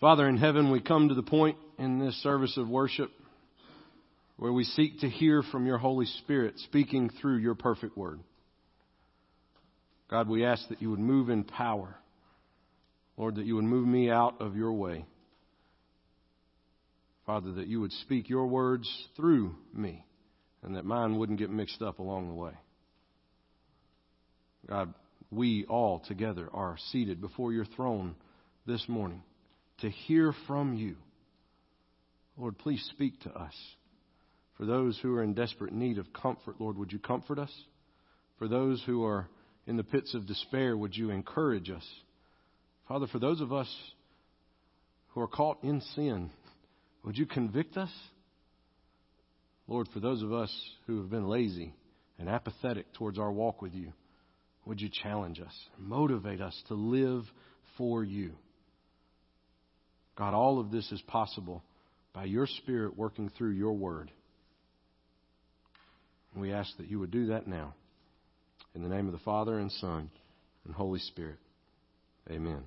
Father in heaven, we come to the point in this service of worship where we seek to hear from your Holy Spirit speaking through your perfect word. God, we ask that you would move in power. Lord, that you would move me out of your way. Father, that you would speak your words through me and that mine wouldn't get mixed up along the way. God, we all together are seated before your throne this morning to hear from you. Lord, please speak to us. For those who are in desperate need of comfort, Lord, would you comfort us? For those who are in the pits of despair, would you encourage us? Father, for those of us who are caught in sin, would you convict us? Lord, for those of us who have been lazy and apathetic towards our walk with you, would you challenge us, motivate us to live for you? God, all of this is possible by your Spirit working through your word. We ask that you would do that now. In the name of the Father and Son and Holy Spirit. Amen.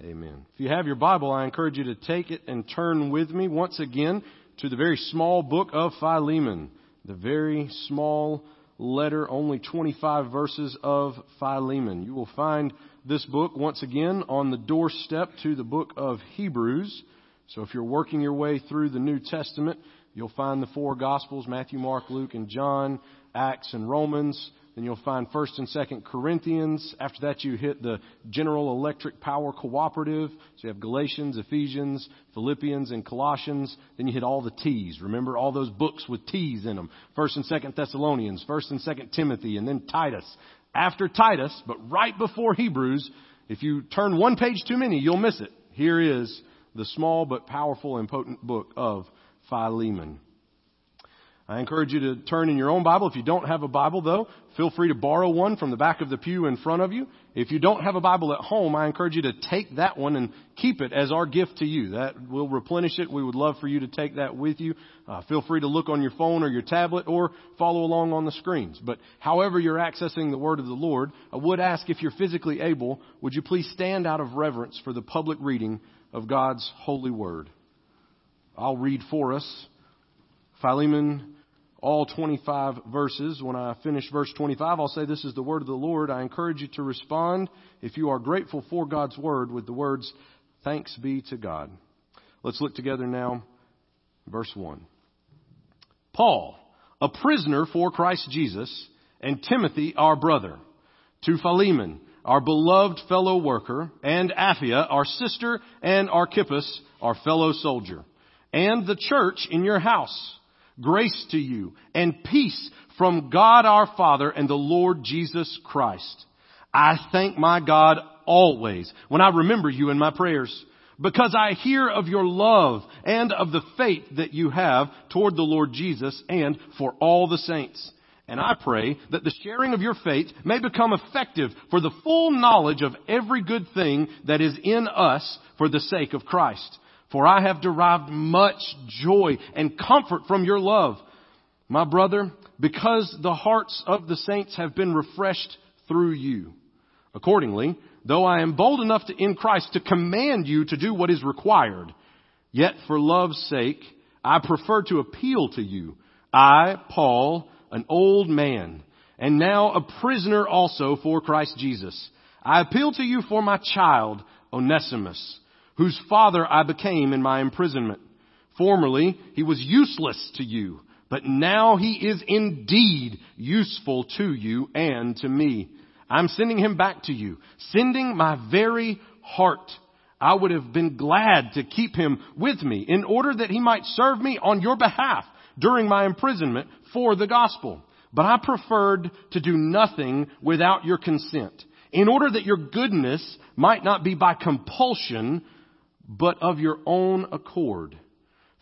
Amen. If you have your Bible, I encourage you to take it and turn with me once again to the very small book of Philemon. The very small letter, only 25 verses of Philemon. You will find this book once again on the doorstep to the book of Hebrews. So if you're working your way through the New Testament, you'll find the four Gospels Matthew, Mark, Luke, and John, Acts, and Romans. Then you'll find 1st and 2nd Corinthians. After that, you hit the General Electric Power Cooperative. So you have Galatians, Ephesians, Philippians, and Colossians. Then you hit all the T's. Remember all those books with T's in them. 1st and 2nd Thessalonians, 1st and 2nd Timothy, and then Titus. After Titus, but right before Hebrews, if you turn one page too many, you'll miss it. Here is the small but powerful and potent book of Philemon. I encourage you to turn in your own Bible. If you don't have a Bible, though, feel free to borrow one from the back of the pew in front of you. If you don't have a Bible at home, I encourage you to take that one and keep it as our gift to you. That will replenish it. We would love for you to take that with you. Uh, feel free to look on your phone or your tablet or follow along on the screens. But however you're accessing the Word of the Lord, I would ask if you're physically able, would you please stand out of reverence for the public reading of God's holy Word? I'll read for us. Philemon all 25 verses. When I finish verse 25, I'll say, This is the word of the Lord. I encourage you to respond, if you are grateful for God's word, with the words, Thanks be to God. Let's look together now. Verse 1. Paul, a prisoner for Christ Jesus, and Timothy, our brother, to Philemon, our beloved fellow worker, and Apphia, our sister, and Archippus, our fellow soldier, and the church in your house. Grace to you and peace from God our Father and the Lord Jesus Christ. I thank my God always when I remember you in my prayers because I hear of your love and of the faith that you have toward the Lord Jesus and for all the saints. And I pray that the sharing of your faith may become effective for the full knowledge of every good thing that is in us for the sake of Christ for I have derived much joy and comfort from your love. My brother, because the hearts of the saints have been refreshed through you. Accordingly, though I am bold enough to, in Christ to command you to do what is required, yet for love's sake, I prefer to appeal to you. I, Paul, an old man, and now a prisoner also for Christ Jesus. I appeal to you for my child, Onesimus whose father I became in my imprisonment. Formerly, he was useless to you, but now he is indeed useful to you and to me. I'm sending him back to you, sending my very heart. I would have been glad to keep him with me in order that he might serve me on your behalf during my imprisonment for the gospel. But I preferred to do nothing without your consent in order that your goodness might not be by compulsion, but of your own accord.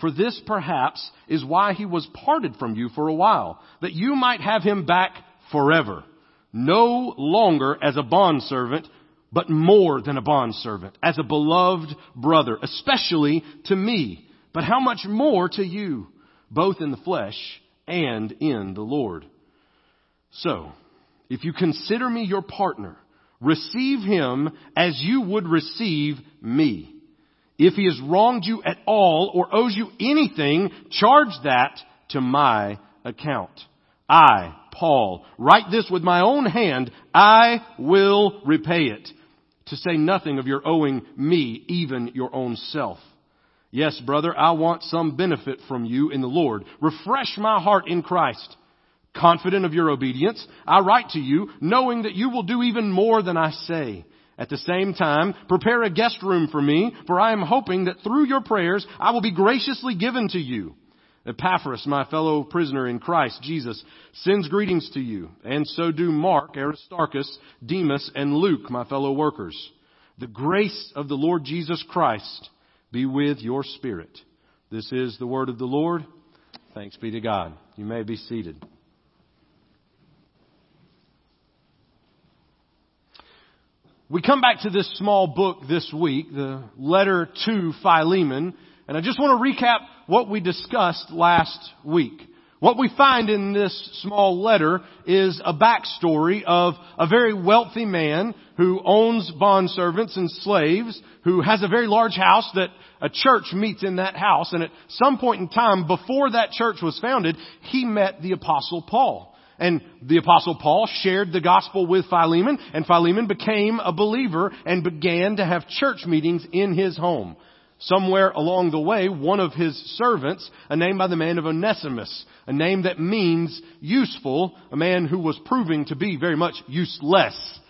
For this perhaps is why he was parted from you for a while, that you might have him back forever, no longer as a bondservant, but more than a bondservant, as a beloved brother, especially to me, but how much more to you, both in the flesh and in the Lord. So, if you consider me your partner, receive him as you would receive me. If he has wronged you at all or owes you anything, charge that to my account. I, Paul, write this with my own hand. I will repay it. To say nothing of your owing me, even your own self. Yes, brother, I want some benefit from you in the Lord. Refresh my heart in Christ. Confident of your obedience, I write to you, knowing that you will do even more than I say. At the same time, prepare a guest room for me, for I am hoping that through your prayers I will be graciously given to you. Epaphras, my fellow prisoner in Christ Jesus, sends greetings to you, and so do Mark, Aristarchus, Demas, and Luke, my fellow workers. The grace of the Lord Jesus Christ be with your spirit. This is the word of the Lord. Thanks be to God. You may be seated. We come back to this small book this week, the letter to Philemon, and I just want to recap what we discussed last week. What we find in this small letter is a backstory of a very wealthy man who owns bondservants and slaves, who has a very large house that a church meets in that house, and at some point in time before that church was founded, he met the apostle Paul. And the apostle Paul shared the gospel with Philemon, and Philemon became a believer and began to have church meetings in his home. Somewhere along the way, one of his servants, a name by the man of Onesimus, a name that means useful, a man who was proving to be very much useless.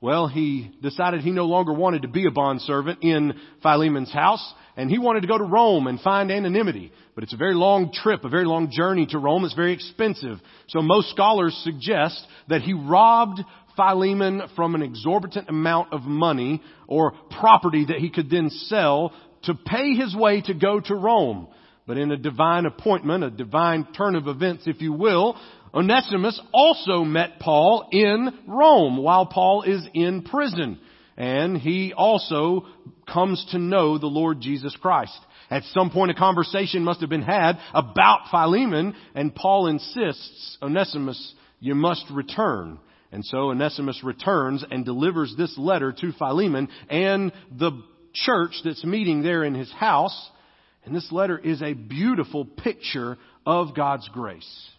Well, he decided he no longer wanted to be a bondservant in Philemon's house, and he wanted to go to Rome and find anonymity. But it's a very long trip, a very long journey to Rome. It's very expensive. So most scholars suggest that he robbed Philemon from an exorbitant amount of money or property that he could then sell to pay his way to go to Rome. But in a divine appointment, a divine turn of events, if you will, Onesimus also met Paul in Rome while Paul is in prison and he also comes to know the Lord Jesus Christ. At some point a conversation must have been had about Philemon, and Paul insists, Onesimus, you must return. And so Onesimus returns and delivers this letter to Philemon and the church that's meeting there in his house. And this letter is a beautiful picture of God's grace.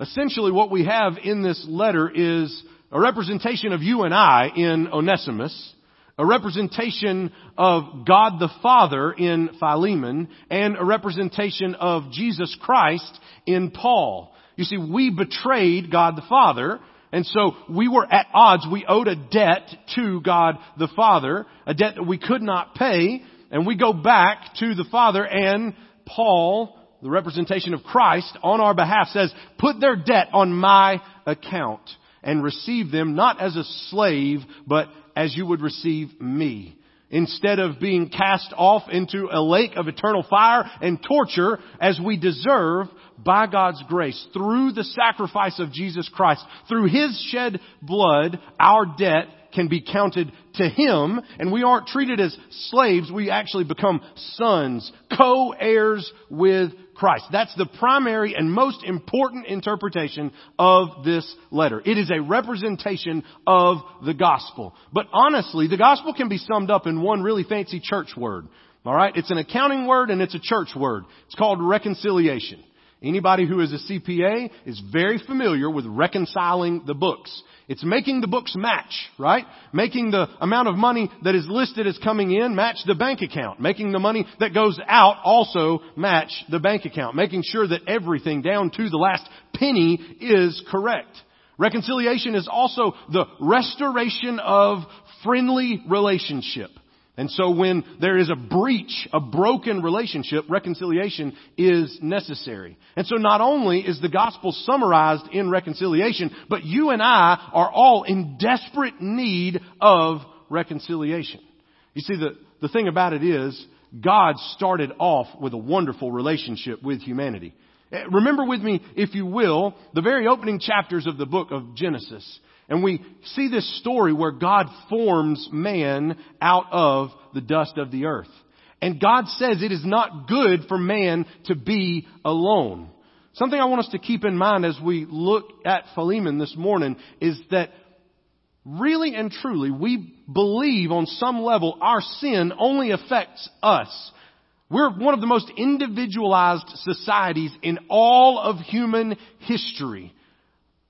Essentially what we have in this letter is a representation of you and I in Onesimus, a representation of God the Father in Philemon, and a representation of Jesus Christ in Paul. You see, we betrayed God the Father, and so we were at odds. We owed a debt to God the Father, a debt that we could not pay, and we go back to the Father and Paul, the representation of Christ on our behalf says, put their debt on my account and receive them not as a slave, but as you would receive me. Instead of being cast off into a lake of eternal fire and torture as we deserve by God's grace through the sacrifice of Jesus Christ, through His shed blood, our debt can be counted to Him and we aren't treated as slaves, we actually become sons, co-heirs with Christ. That's the primary and most important interpretation of this letter. It is a representation of the gospel. But honestly, the gospel can be summed up in one really fancy church word. Alright? It's an accounting word and it's a church word. It's called reconciliation. Anybody who is a CPA is very familiar with reconciling the books. It's making the books match, right? Making the amount of money that is listed as coming in match the bank account. Making the money that goes out also match the bank account. Making sure that everything down to the last penny is correct. Reconciliation is also the restoration of friendly relationship. And so when there is a breach, a broken relationship, reconciliation is necessary. And so not only is the gospel summarized in reconciliation, but you and I are all in desperate need of reconciliation. You see, the, the thing about it is, God started off with a wonderful relationship with humanity. Eh, remember with me, if you will, the very opening chapters of the book of Genesis. And we see this story where God forms man out of the dust of the earth. And God says it is not good for man to be alone. Something I want us to keep in mind as we look at Philemon this morning is that really and truly, we believe on some level our sin only affects us. We're one of the most individualized societies in all of human history.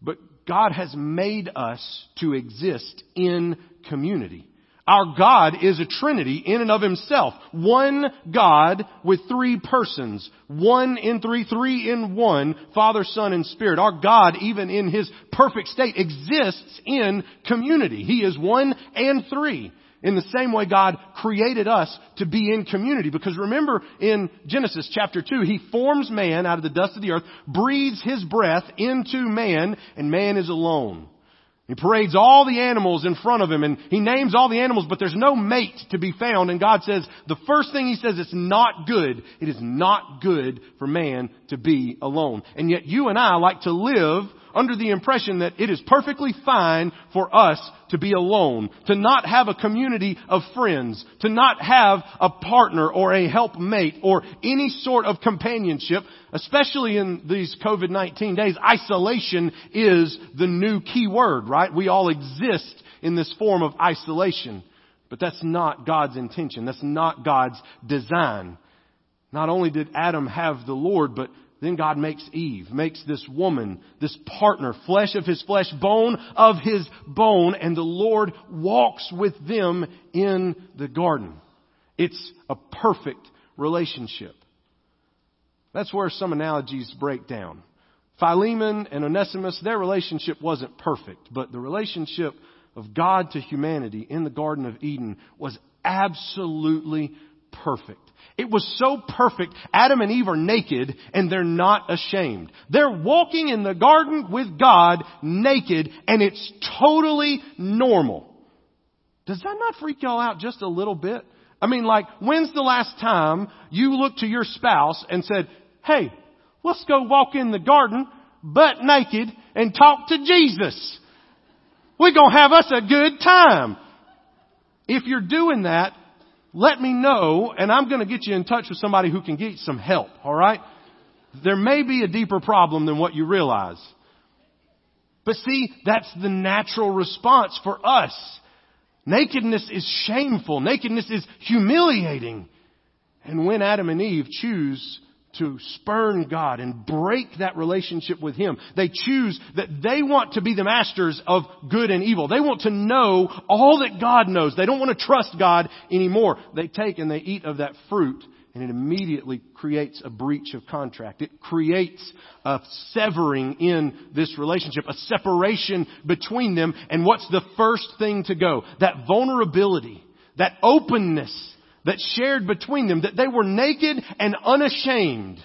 But God has made us to exist in community. Our God is a Trinity in and of Himself. One God with three persons. One in three, three in one, Father, Son, and Spirit. Our God, even in His perfect state, exists in community. He is one and three. In the same way God created us to be in community. Because remember in Genesis chapter 2, He forms man out of the dust of the earth, breathes His breath into man, and man is alone. He parades all the animals in front of him and he names all the animals, but there's no mate to be found. And God says, the first thing he says, it's not good. It is not good for man to be alone. And yet you and I like to live under the impression that it is perfectly fine for us to be alone, to not have a community of friends, to not have a partner or a helpmate or any sort of companionship, especially in these COVID-19 days. Isolation is the new key word, right? We all exist in this form of isolation. But that's not God's intention. That's not God's design. Not only did Adam have the Lord, but then God makes Eve, makes this woman, this partner, flesh of his flesh, bone of his bone, and the Lord walks with them in the garden. It's a perfect relationship. That's where some analogies break down. Philemon and Onesimus, their relationship wasn't perfect, but the relationship of God to humanity in the Garden of Eden was absolutely perfect. It was so perfect. Adam and Eve are naked and they're not ashamed. They're walking in the garden with God naked and it's totally normal. Does that not freak y'all out just a little bit? I mean, like, when's the last time you looked to your spouse and said, hey, let's go walk in the garden butt naked and talk to Jesus? We're gonna have us a good time. If you're doing that, let me know and I'm going to get you in touch with somebody who can get some help, alright? There may be a deeper problem than what you realize. But see, that's the natural response for us. Nakedness is shameful. Nakedness is humiliating. And when Adam and Eve choose to spurn God and break that relationship with Him. They choose that they want to be the masters of good and evil. They want to know all that God knows. They don't want to trust God anymore. They take and they eat of that fruit and it immediately creates a breach of contract. It creates a severing in this relationship, a separation between them. And what's the first thing to go? That vulnerability, that openness that shared between them, that they were naked and unashamed.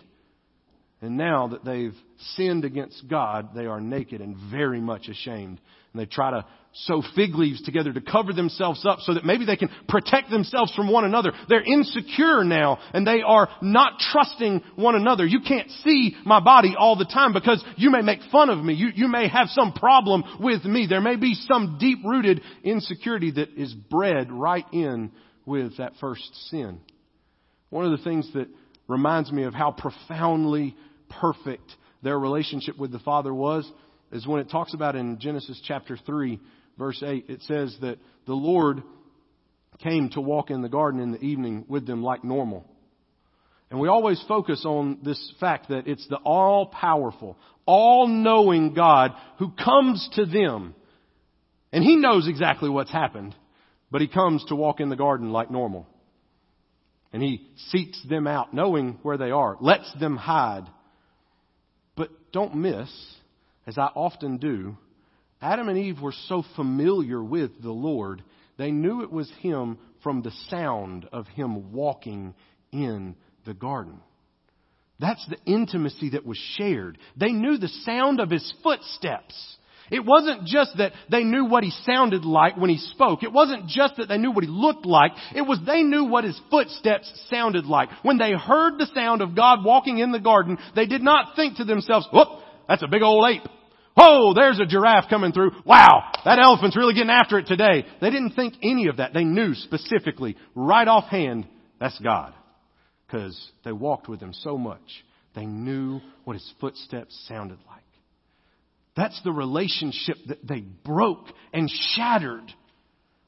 And now that they've sinned against God, they are naked and very much ashamed. And they try to sew fig leaves together to cover themselves up so that maybe they can protect themselves from one another. They're insecure now and they are not trusting one another. You can't see my body all the time because you may make fun of me. You, you may have some problem with me. There may be some deep rooted insecurity that is bred right in with that first sin. One of the things that reminds me of how profoundly perfect their relationship with the Father was is when it talks about in Genesis chapter 3, verse 8, it says that the Lord came to walk in the garden in the evening with them like normal. And we always focus on this fact that it's the all powerful, all knowing God who comes to them. And He knows exactly what's happened. But he comes to walk in the garden like normal. And he seeks them out, knowing where they are, lets them hide. But don't miss, as I often do, Adam and Eve were so familiar with the Lord, they knew it was him from the sound of him walking in the garden. That's the intimacy that was shared. They knew the sound of his footsteps. It wasn't just that they knew what he sounded like when he spoke. It wasn't just that they knew what he looked like. It was they knew what his footsteps sounded like. When they heard the sound of God walking in the garden, they did not think to themselves, whoop, that's a big old ape. Oh, there's a giraffe coming through. Wow, that elephant's really getting after it today. They didn't think any of that. They knew specifically, right offhand, that's God. Because they walked with him so much. They knew what his footsteps sounded like. That's the relationship that they broke and shattered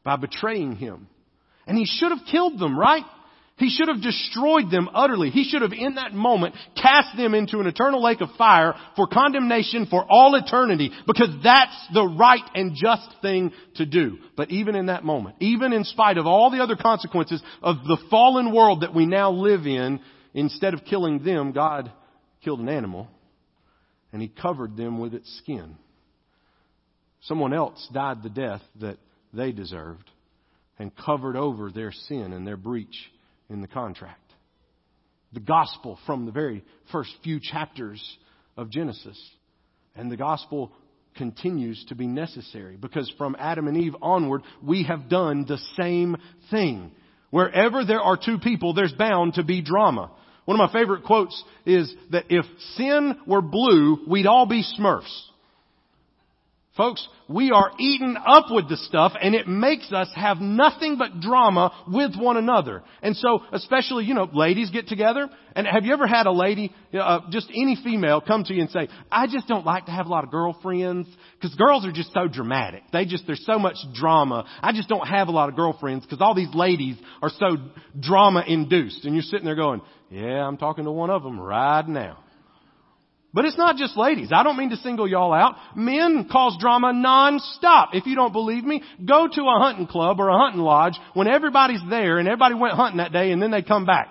by betraying him. And he should have killed them, right? He should have destroyed them utterly. He should have in that moment cast them into an eternal lake of fire for condemnation for all eternity because that's the right and just thing to do. But even in that moment, even in spite of all the other consequences of the fallen world that we now live in, instead of killing them, God killed an animal and he covered them with its skin. Someone else died the death that they deserved and covered over their sin and their breach in the contract. The gospel from the very first few chapters of Genesis. And the gospel continues to be necessary because from Adam and Eve onward, we have done the same thing. Wherever there are two people, there's bound to be drama. One of my favorite quotes is that if sin were blue, we'd all be smurfs. Folks, we are eaten up with the stuff and it makes us have nothing but drama with one another. And so, especially, you know, ladies get together and have you ever had a lady, uh, just any female come to you and say, I just don't like to have a lot of girlfriends because girls are just so dramatic. They just, there's so much drama. I just don't have a lot of girlfriends because all these ladies are so drama induced. And you're sitting there going, yeah, I'm talking to one of them right now. But it's not just ladies. I don't mean to single y'all out. Men cause drama non-stop. If you don't believe me, go to a hunting club or a hunting lodge when everybody's there and everybody went hunting that day and then they come back.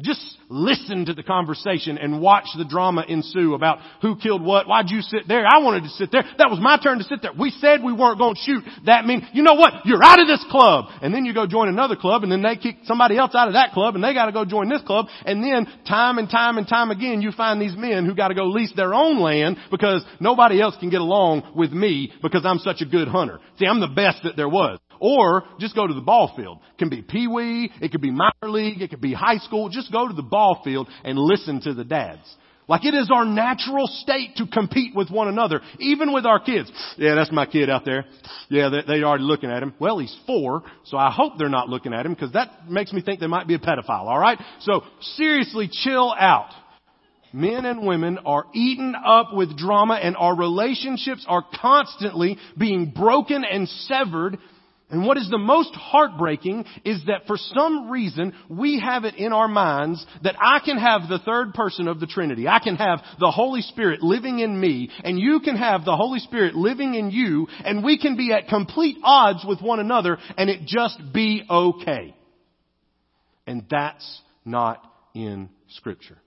Just listen to the conversation and watch the drama ensue about who killed what. Why'd you sit there? I wanted to sit there. That was my turn to sit there. We said we weren't going to shoot. That means, you know what? You're out of this club. And then you go join another club and then they kick somebody else out of that club and they got to go join this club. And then time and time and time again you find these men who got to go lease their own land because nobody else can get along with me because I'm such a good hunter. See, I'm the best that there was. Or just go to the ball field. It can be pee wee, it could be minor league, it could be high school. Just go to the ball field and listen to the dads. Like it is our natural state to compete with one another, even with our kids. Yeah, that's my kid out there. Yeah, they, they already looking at him. Well, he's four, so I hope they're not looking at him because that makes me think they might be a pedophile, alright? So seriously, chill out. Men and women are eaten up with drama and our relationships are constantly being broken and severed and what is the most heartbreaking is that for some reason we have it in our minds that I can have the third person of the Trinity. I can have the Holy Spirit living in me and you can have the Holy Spirit living in you and we can be at complete odds with one another and it just be okay. And that's not in scripture.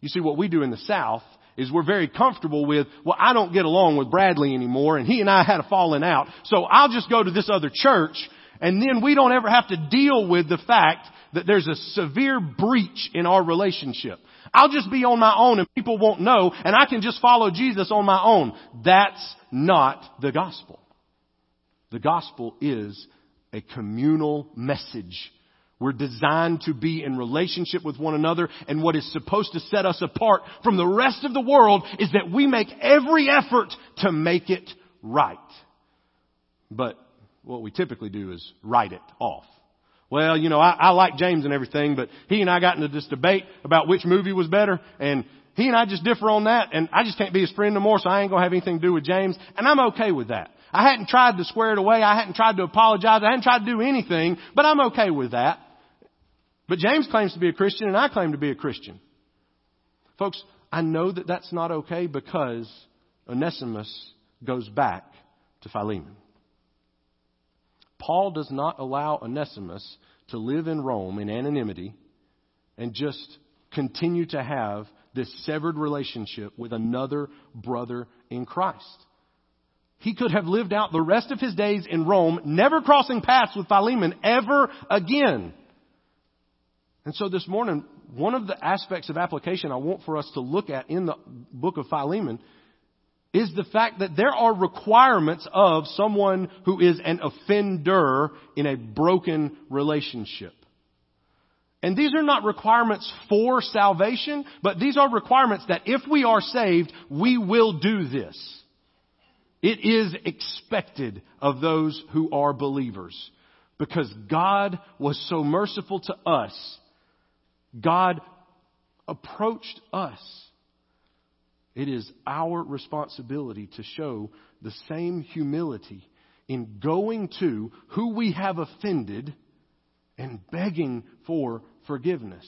You see, what we do in the South is we're very comfortable with, well, I don't get along with Bradley anymore and he and I had a falling out. So I'll just go to this other church and then we don't ever have to deal with the fact that there's a severe breach in our relationship. I'll just be on my own and people won't know and I can just follow Jesus on my own. That's not the gospel. The gospel is a communal message we're designed to be in relationship with one another and what is supposed to set us apart from the rest of the world is that we make every effort to make it right. But what we typically do is write it off. Well, you know, I, I like James and everything, but he and I got into this debate about which movie was better and he and I just differ on that and I just can't be his friend no more so I ain't gonna have anything to do with James and I'm okay with that. I hadn't tried to square it away. I hadn't tried to apologize. I hadn't tried to do anything, but I'm okay with that. But James claims to be a Christian and I claim to be a Christian. Folks, I know that that's not okay because Onesimus goes back to Philemon. Paul does not allow Onesimus to live in Rome in anonymity and just continue to have this severed relationship with another brother in Christ. He could have lived out the rest of his days in Rome, never crossing paths with Philemon ever again. And so this morning, one of the aspects of application I want for us to look at in the book of Philemon is the fact that there are requirements of someone who is an offender in a broken relationship. And these are not requirements for salvation, but these are requirements that if we are saved, we will do this. It is expected of those who are believers because God was so merciful to us God approached us It is our responsibility to show the same humility in going to who we have offended and begging for forgiveness.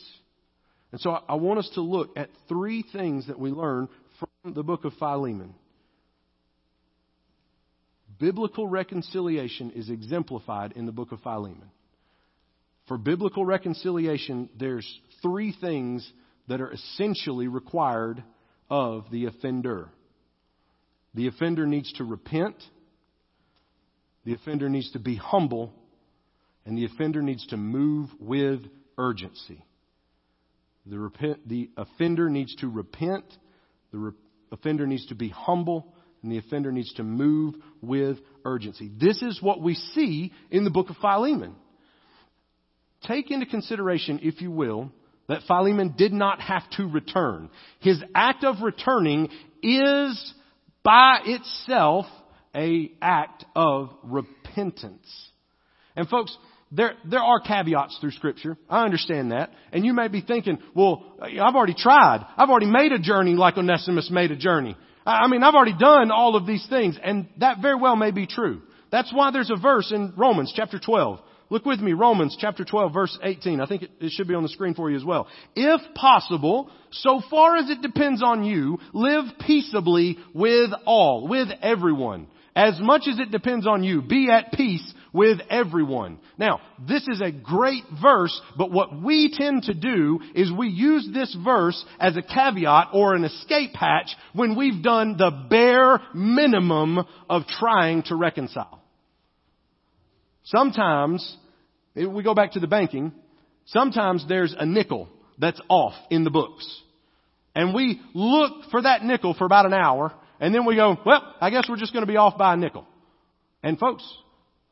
And so I want us to look at three things that we learn from the book of Philemon. Biblical reconciliation is exemplified in the book of Philemon. For biblical reconciliation, there's three things that are essentially required of the offender. The offender needs to repent, the offender needs to be humble, and the offender needs to move with urgency. The, repent, the offender needs to repent, the re, offender needs to be humble, and the offender needs to move with urgency. This is what we see in the book of Philemon. Take into consideration, if you will, that Philemon did not have to return. His act of returning is by itself a act of repentance. And folks, there, there are caveats through scripture. I understand that. And you may be thinking, well, I've already tried. I've already made a journey like Onesimus made a journey. I mean, I've already done all of these things. And that very well may be true. That's why there's a verse in Romans chapter 12 Look with me, Romans chapter 12 verse 18. I think it, it, should be on the screen for you as well. If possible, so far as it depends on you, live peaceably with all, with everyone. As much as it depends on you, be at peace with everyone. Now, this is a great verse, but what we tend to do is we use this verse as a caveat or an escape hatch when we've done the bare minimum of trying to reconcile. Sometimes, we go back to the banking, sometimes there's a nickel that's off in the books. And we look for that nickel for about an hour, and then we go, well, I guess we're just going to be off by a nickel. And folks,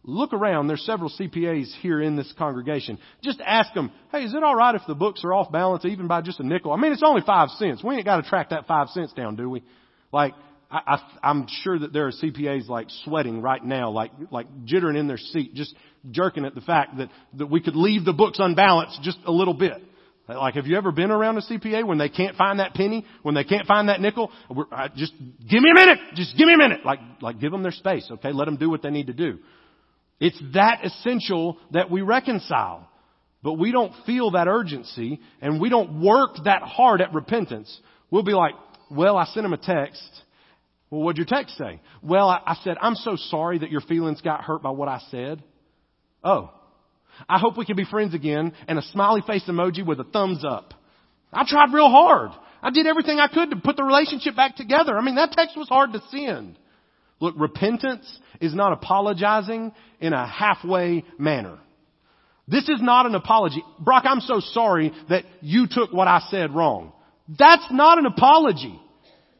look around. There's several CPAs here in this congregation. Just ask them, hey, is it alright if the books are off balance even by just a nickel? I mean, it's only five cents. We ain't got to track that five cents down, do we? Like, I, I, I'm sure that there are CPAs like sweating right now, like, like jittering in their seat, just jerking at the fact that, that we could leave the books unbalanced just a little bit. Like, have you ever been around a CPA when they can't find that penny, when they can't find that nickel? I, just give me a minute, just give me a minute. Like, like give them their space, okay? Let them do what they need to do. It's that essential that we reconcile. But we don't feel that urgency and we don't work that hard at repentance. We'll be like, well, I sent him a text well, what'd your text say? Well, I, I said, I'm so sorry that your feelings got hurt by what I said. Oh. I hope we can be friends again and a smiley face emoji with a thumbs up. I tried real hard. I did everything I could to put the relationship back together. I mean, that text was hard to send. Look, repentance is not apologizing in a halfway manner. This is not an apology. Brock, I'm so sorry that you took what I said wrong. That's not an apology.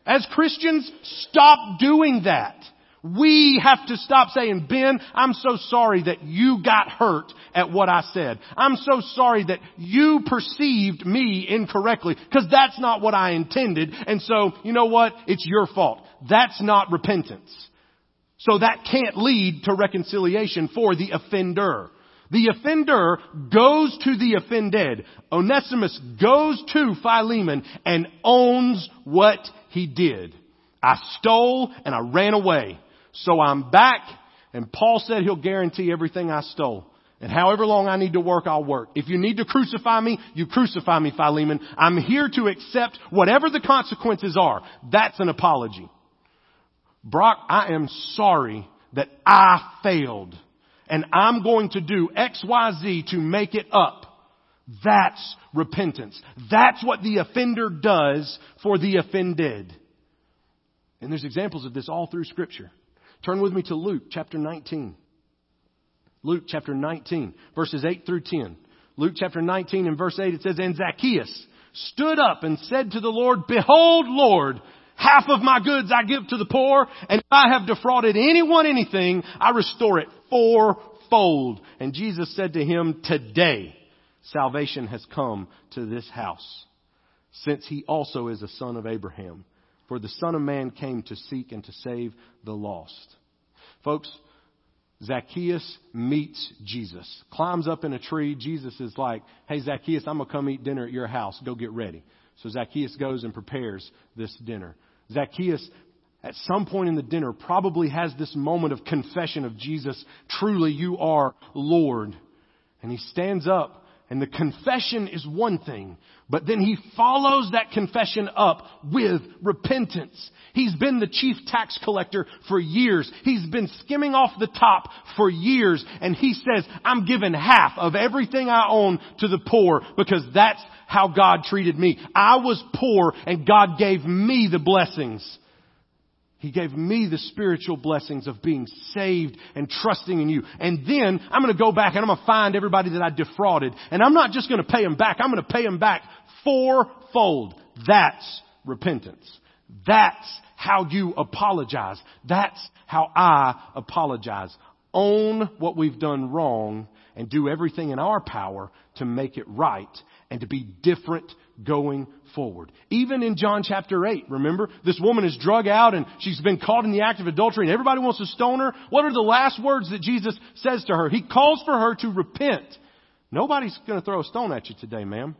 As Christians, stop doing that. We have to stop saying, Ben, I'm so sorry that you got hurt at what I said. I'm so sorry that you perceived me incorrectly because that's not what I intended. And so, you know what? It's your fault. That's not repentance. So that can't lead to reconciliation for the offender. The offender goes to the offended. Onesimus goes to Philemon and owns what he did. I stole and I ran away. So I'm back and Paul said he'll guarantee everything I stole. And however long I need to work, I'll work. If you need to crucify me, you crucify me, Philemon. I'm here to accept whatever the consequences are. That's an apology. Brock, I am sorry that I failed and I'm going to do X, Y, Z to make it up. That's repentance. That's what the offender does for the offended. And there's examples of this all through scripture. Turn with me to Luke chapter 19. Luke chapter 19, verses 8 through 10. Luke chapter 19 and verse 8 it says, And Zacchaeus stood up and said to the Lord, Behold, Lord, half of my goods I give to the poor, and if I have defrauded anyone anything, I restore it fourfold. And Jesus said to him, Today salvation has come to this house, since he also is a son of Abraham. For the Son of Man came to seek and to save the lost. Folks, Zacchaeus meets Jesus, climbs up in a tree. Jesus is like, Hey, Zacchaeus, I'm going to come eat dinner at your house. Go get ready. So Zacchaeus goes and prepares this dinner. Zacchaeus, at some point in the dinner, probably has this moment of confession of Jesus, truly you are Lord. And he stands up and the confession is one thing, but then he follows that confession up with repentance. He's been the chief tax collector for years. He's been skimming off the top for years. And he says, I'm giving half of everything I own to the poor because that's how God treated me. I was poor and God gave me the blessings. He gave me the spiritual blessings of being saved and trusting in you. And then I'm going to go back and I'm going to find everybody that I defrauded. And I'm not just going to pay them back. I'm going to pay them back fourfold. That's repentance. That's how you apologize. That's how I apologize. Own what we've done wrong and do everything in our power to make it right and to be different going forward. Even in John chapter 8, remember? This woman is drug out and she's been caught in the act of adultery and everybody wants to stone her. What are the last words that Jesus says to her? He calls for her to repent. Nobody's going to throw a stone at you today, ma'am.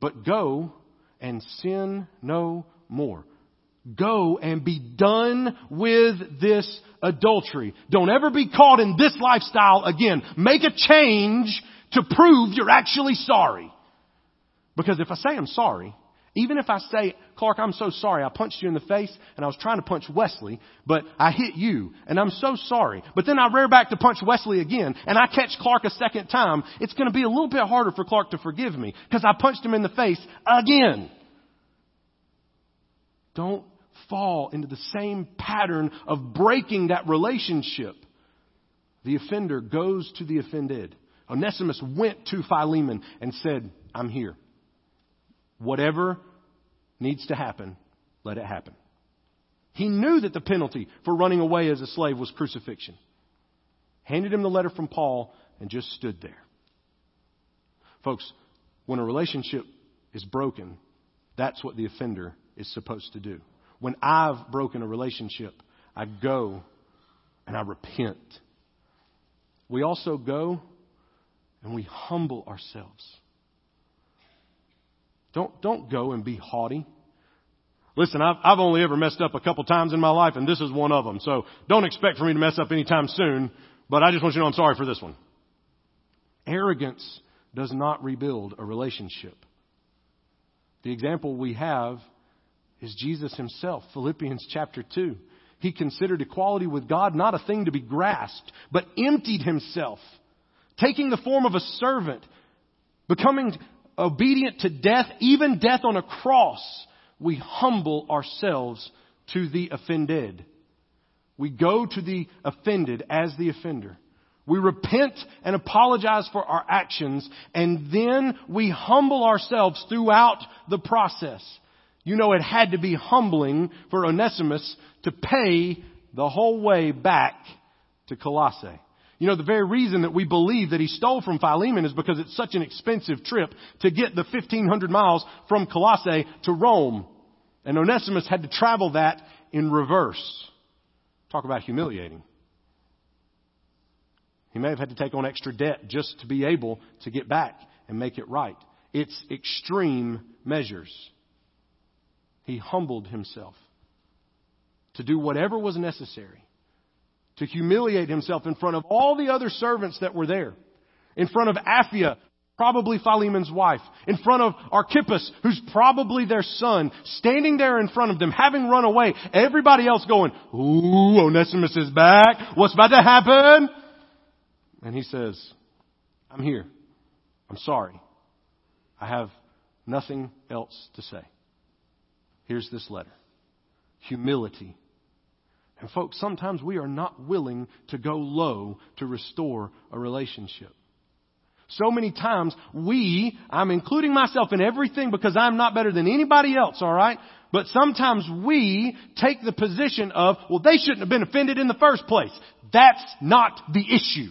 But go and sin no more. Go and be done with this adultery. Don't ever be caught in this lifestyle again. Make a change to prove you're actually sorry. Because if I say I'm sorry, even if I say, Clark, I'm so sorry, I punched you in the face and I was trying to punch Wesley, but I hit you and I'm so sorry. But then I rear back to punch Wesley again and I catch Clark a second time, it's going to be a little bit harder for Clark to forgive me because I punched him in the face again. Don't fall into the same pattern of breaking that relationship. The offender goes to the offended. Onesimus went to Philemon and said, I'm here. Whatever needs to happen, let it happen. He knew that the penalty for running away as a slave was crucifixion. Handed him the letter from Paul and just stood there. Folks, when a relationship is broken, that's what the offender is supposed to do. When I've broken a relationship, I go and I repent. We also go and we humble ourselves. Don't, don't go and be haughty. Listen, I've, I've only ever messed up a couple times in my life, and this is one of them. So don't expect for me to mess up anytime soon, but I just want you to know I'm sorry for this one. Arrogance does not rebuild a relationship. The example we have is Jesus himself, Philippians chapter 2. He considered equality with God not a thing to be grasped, but emptied himself, taking the form of a servant, becoming obedient to death, even death on a cross, we humble ourselves to the offended. We go to the offended as the offender. We repent and apologize for our actions, and then we humble ourselves throughout the process. You know, it had to be humbling for Onesimus to pay the whole way back to Colossae. You know, the very reason that we believe that he stole from Philemon is because it's such an expensive trip to get the 1500 miles from Colossae to Rome. And Onesimus had to travel that in reverse. Talk about humiliating. He may have had to take on extra debt just to be able to get back and make it right. It's extreme measures. He humbled himself to do whatever was necessary to humiliate himself in front of all the other servants that were there. In front of Apphia, probably Philemon's wife. In front of Archippus, who's probably their son, standing there in front of them, having run away. Everybody else going, ooh, Onesimus is back. What's about to happen? And he says, I'm here. I'm sorry. I have nothing else to say. Here's this letter. Humility and folks, sometimes we are not willing to go low to restore a relationship. So many times we, I'm including myself in everything because I'm not better than anybody else, alright? But sometimes we take the position of, well, they shouldn't have been offended in the first place. That's not the issue.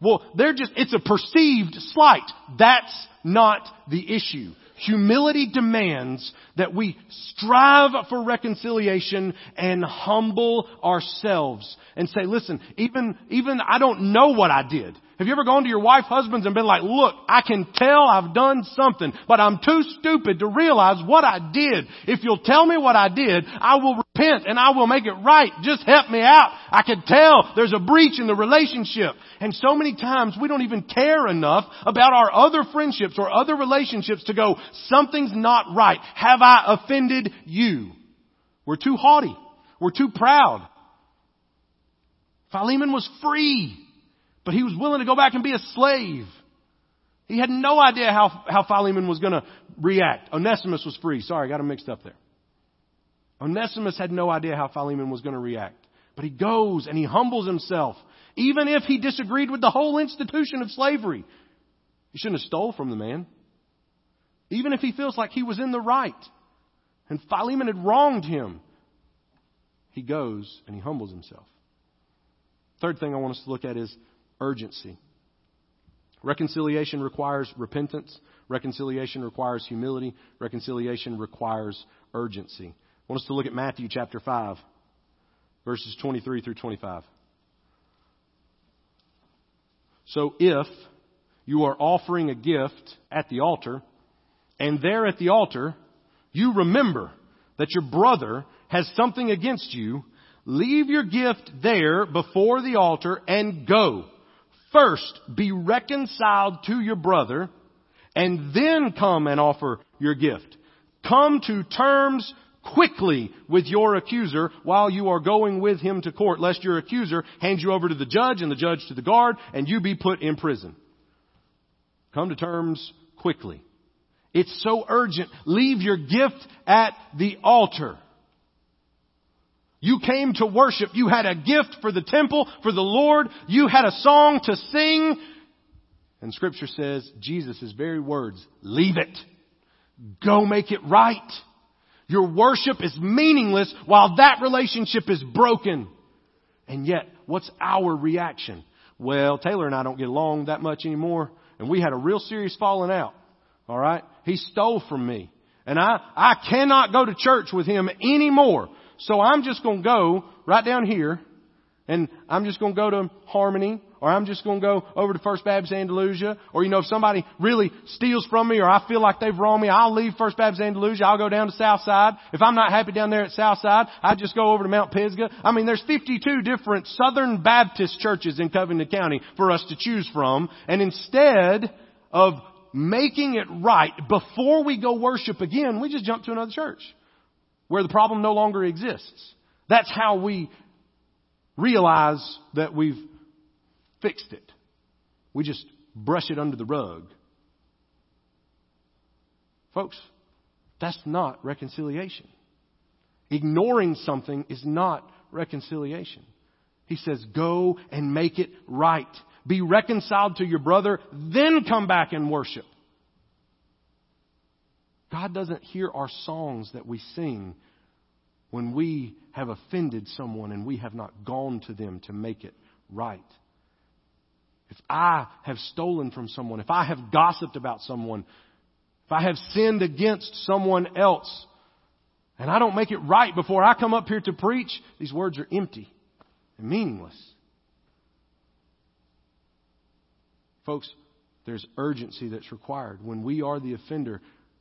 Well, they're just, it's a perceived slight. That's not the issue. Humility demands that we strive for reconciliation and humble ourselves and say, listen, even, even I don't know what I did. Have you ever gone to your wife, husbands and been like, look, I can tell I've done something, but I'm too stupid to realize what I did. If you'll tell me what I did, I will repent and I will make it right. Just help me out. I can tell there's a breach in the relationship. And so many times we don't even care enough about our other friendships or other relationships to go, something's not right. Have I offended you? We're too haughty. We're too proud. Philemon was free. But he was willing to go back and be a slave. He had no idea how, how Philemon was going to react. Onesimus was free. Sorry, I got him mixed up there. Onesimus had no idea how Philemon was going to react. But he goes and he humbles himself. Even if he disagreed with the whole institution of slavery. He shouldn't have stole from the man. Even if he feels like he was in the right. And Philemon had wronged him. He goes and he humbles himself. Third thing I want us to look at is urgency. Reconciliation requires repentance. Reconciliation requires humility. Reconciliation requires urgency. Want us to look at Matthew chapter 5, verses 23 through 25. So if you are offering a gift at the altar, and there at the altar, you remember that your brother has something against you, leave your gift there before the altar and go. First, be reconciled to your brother and then come and offer your gift. Come to terms quickly with your accuser while you are going with him to court, lest your accuser hand you over to the judge and the judge to the guard and you be put in prison. Come to terms quickly. It's so urgent. Leave your gift at the altar. You came to worship. You had a gift for the temple, for the Lord. You had a song to sing. And scripture says, Jesus' very words, leave it. Go make it right. Your worship is meaningless while that relationship is broken. And yet, what's our reaction? Well, Taylor and I don't get along that much anymore, and we had a real serious falling out. Alright? He stole from me. And I, I cannot go to church with him anymore so I'm just going to go right down here and I'm just going to go to Harmony or I'm just going to go over to First Baptist Andalusia or you know if somebody really steals from me or I feel like they've wronged me, I'll leave First Baptist Andalusia, I'll go down to Southside. If I'm not happy down there at Southside, I just go over to Mount Pisgah. I mean there's 52 different Southern Baptist churches in Covington County for us to choose from and instead of making it right before we go worship again, we just jump to another church where the problem no longer exists. That's how we realize that we've fixed it. We just brush it under the rug. Folks, that's not reconciliation. Ignoring something is not reconciliation. He says, go and make it right. Be reconciled to your brother, then come back and worship. God doesn't hear our songs that we sing when we have offended someone and we have not gone to them to make it right. If I have stolen from someone, if I have gossiped about someone, if I have sinned against someone else, and I don't make it right before I come up here to preach, these words are empty and meaningless. Folks, there's urgency that's required. When we are the offender,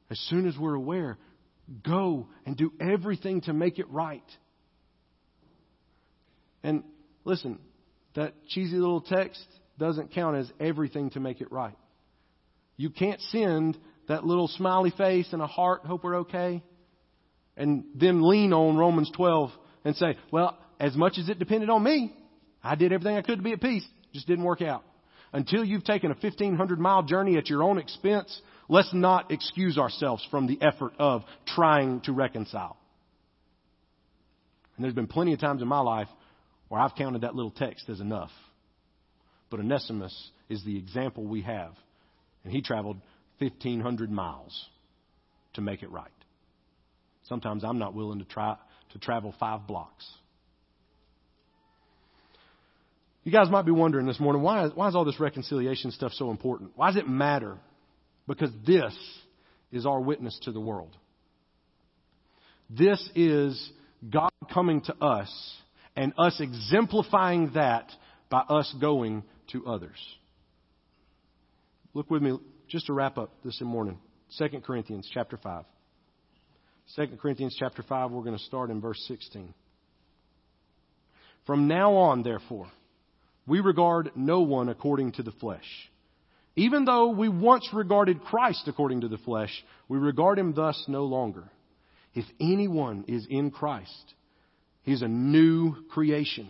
as soon as we're aware, go and do everything to make it right. And listen, that cheesy little text doesn't count as everything to make it right. You can't send that little smiley face and a heart, hope we're okay, and then lean on Romans 12 and say, well, as much as it depended on me, I did everything I could to be at peace. Just didn't work out. Until you've taken a 1500 mile journey at your own expense let's not excuse ourselves from the effort of trying to reconcile. And there's been plenty of times in my life where I've counted that little text as enough. But Onesimus is the example we have. And he traveled 1,500 miles to make it right. Sometimes I'm not willing to try to travel five blocks. You guys might be wondering this morning, why why is all this reconciliation stuff so important? Why does it matter because this is our witness to the world. This is God coming to us and us exemplifying that by us going to others. Look with me just to wrap up this morning. 2 Corinthians chapter 5. 2 Corinthians chapter 5, we're going to start in verse 16. From now on, therefore, we regard no one according to the flesh. Even though we once regarded Christ according to the flesh, we regard him thus no longer. If anyone is in Christ, he is a new creation.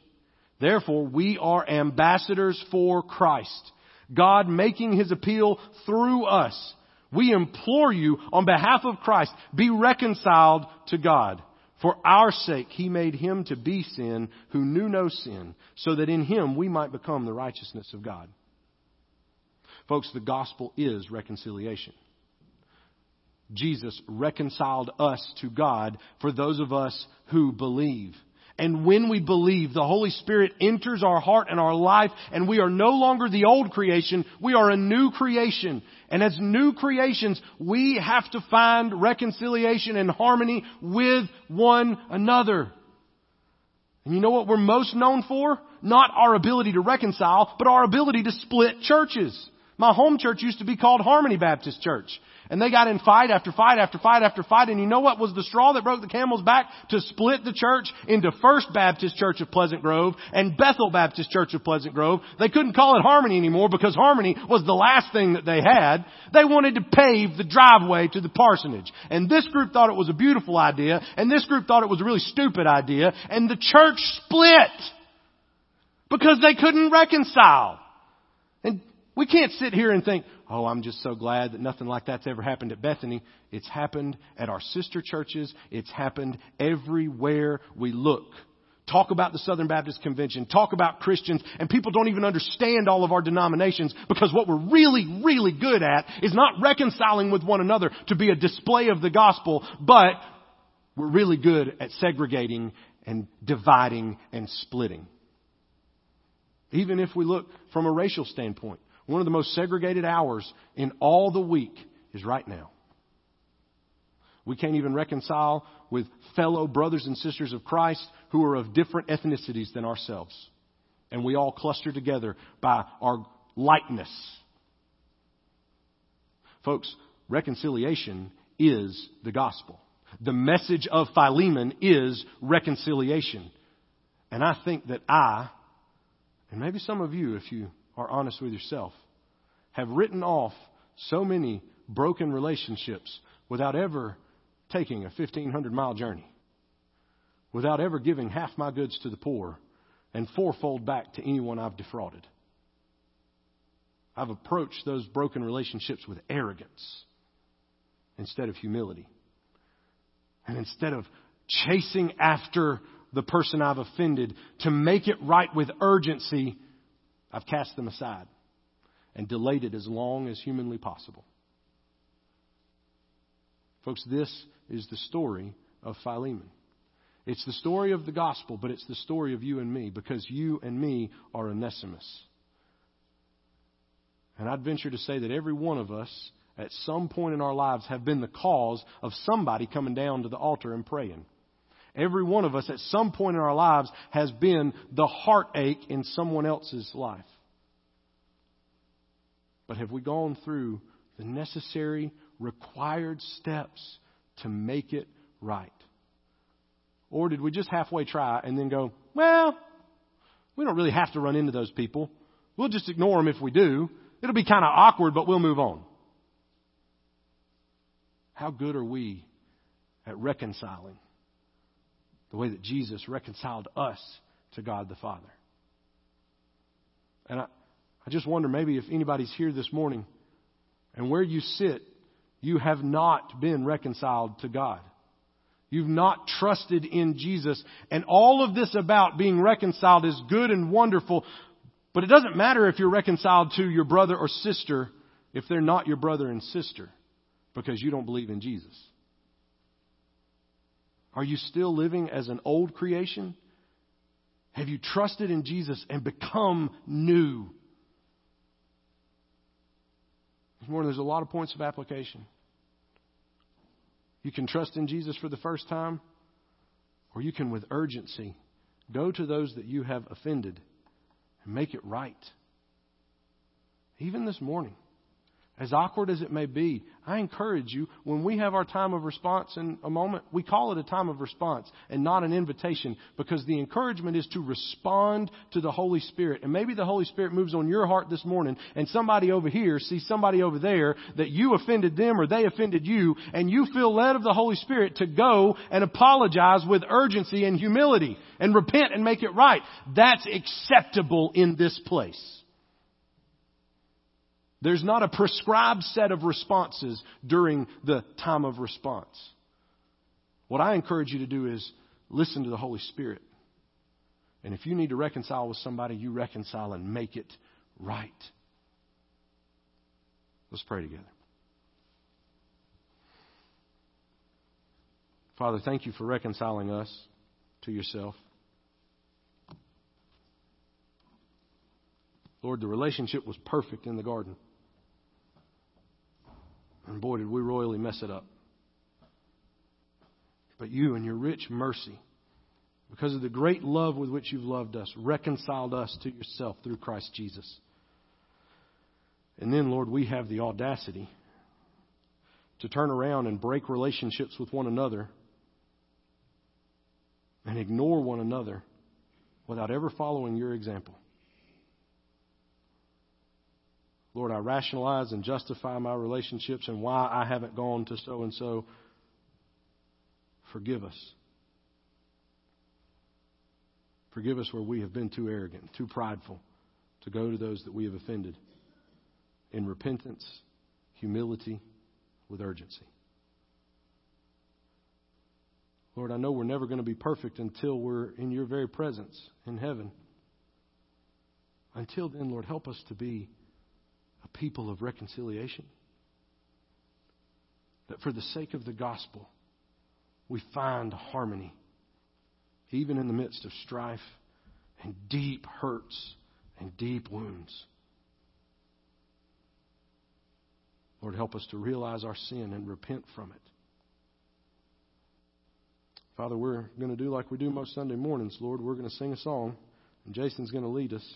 Therefore, we are ambassadors for Christ. God making his appeal through us. We implore you on behalf of Christ, be reconciled to God. For our sake, he made him to be sin who knew no sin, so that in him we might become the righteousness of God. Folks, the gospel is reconciliation. Jesus reconciled us to God for those of us who believe. And when we believe, the Holy Spirit enters our heart and our life, and we are no longer the old creation, we are a new creation. And as new creations, we have to find reconciliation and harmony with one another. And you know what we're most known for? Not our ability to reconcile, but our ability to split churches. My home church used to be called Harmony Baptist Church. And they got in fight after fight after fight after fight. And you know what was the straw that broke the camel's back? To split the church into First Baptist Church of Pleasant Grove and Bethel Baptist Church of Pleasant Grove. They couldn't call it Harmony anymore because Harmony was the last thing that they had. They wanted to pave the driveway to the parsonage. And this group thought it was a beautiful idea. And this group thought it was a really stupid idea. And the church split. Because they couldn't reconcile. And we can't sit here and think, oh, I'm just so glad that nothing like that's ever happened at Bethany. It's happened at our sister churches. It's happened everywhere we look. Talk about the Southern Baptist Convention. Talk about Christians. And people don't even understand all of our denominations because what we're really, really good at is not reconciling with one another to be a display of the gospel, but we're really good at segregating and dividing and splitting. Even if we look from a racial standpoint. One of the most segregated hours in all the week is right now. We can't even reconcile with fellow brothers and sisters of Christ who are of different ethnicities than ourselves. And we all cluster together by our likeness. Folks, reconciliation is the gospel. The message of Philemon is reconciliation. And I think that I, and maybe some of you, if you are honest with yourself, have written off so many broken relationships without ever taking a 1,500 mile journey, without ever giving half my goods to the poor and fourfold back to anyone I've defrauded. I've approached those broken relationships with arrogance instead of humility. And instead of chasing after the person I've offended to make it right with urgency, I've cast them aside and delayed it as long as humanly possible. Folks, this is the story of Philemon. It's the story of the gospel, but it's the story of you and me because you and me are Onesimus. And I'd venture to say that every one of us at some point in our lives have been the cause of somebody coming down to the altar and praying. Every one of us at some point in our lives has been the heartache in someone else's life. But have we gone through the necessary, required steps to make it right? Or did we just halfway try and then go, well, we don't really have to run into those people. We'll just ignore them if we do. It'll be kind of awkward, but we'll move on. How good are we at reconciling the way that Jesus reconciled us to God the Father? And I, I just wonder maybe if anybody's here this morning and where you sit, you have not been reconciled to God. You've not trusted in Jesus. And all of this about being reconciled is good and wonderful, but it doesn't matter if you're reconciled to your brother or sister if they're not your brother and sister because you don't believe in Jesus? Are you still living as an old creation? Have you trusted in Jesus and become new? This morning, there's a lot of points of application. You can trust in Jesus for the first time, or you can, with urgency, go to those that you have offended and make it right. Even this morning as awkward as it may be, I encourage you, when we have our time of response in a moment, we call it a time of response and not an invitation because the encouragement is to respond to the Holy Spirit. And maybe the Holy Spirit moves on your heart this morning and somebody over here sees somebody over there that you offended them or they offended you and you feel led of the Holy Spirit to go and apologize with urgency and humility and repent and make it right. That's acceptable in this place. There's not a prescribed set of responses during the time of response. What I encourage you to do is listen to the Holy Spirit. And if you need to reconcile with somebody, you reconcile and make it right. Let's pray together. Father, thank you for reconciling us to yourself. Lord, the relationship was perfect in the garden. And boy, did we royally mess it up. But you, in your rich mercy, because of the great love with which you've loved us, reconciled us to yourself through Christ Jesus. And then, Lord, we have the audacity to turn around and break relationships with one another and ignore one another without ever following your example. Lord, I rationalize and justify my relationships and why I haven't gone to so and so. Forgive us. Forgive us where we have been too arrogant, too prideful to go to those that we have offended in repentance, humility, with urgency. Lord, I know we're never going to be perfect until we're in your very presence in heaven. Until then, Lord, help us to be a people of reconciliation. That for the sake of the gospel, we find harmony, even in the midst of strife and deep hurts and deep wounds. Lord, help us to realize our sin and repent from it. Father, we're going to do like we do most Sunday mornings, Lord. We're going to sing a song, and Jason's going to lead us.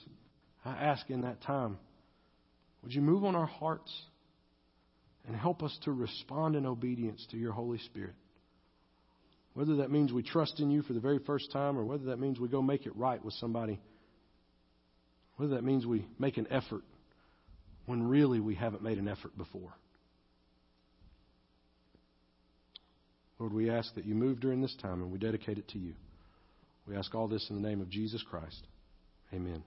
I ask in that time would you move on our hearts and help us to respond in obedience to your Holy Spirit? Whether that means we trust in you for the very first time or whether that means we go make it right with somebody, whether that means we make an effort when really we haven't made an effort before. Lord, we ask that you move during this time and we dedicate it to you. We ask all this in the name of Jesus Christ. Amen.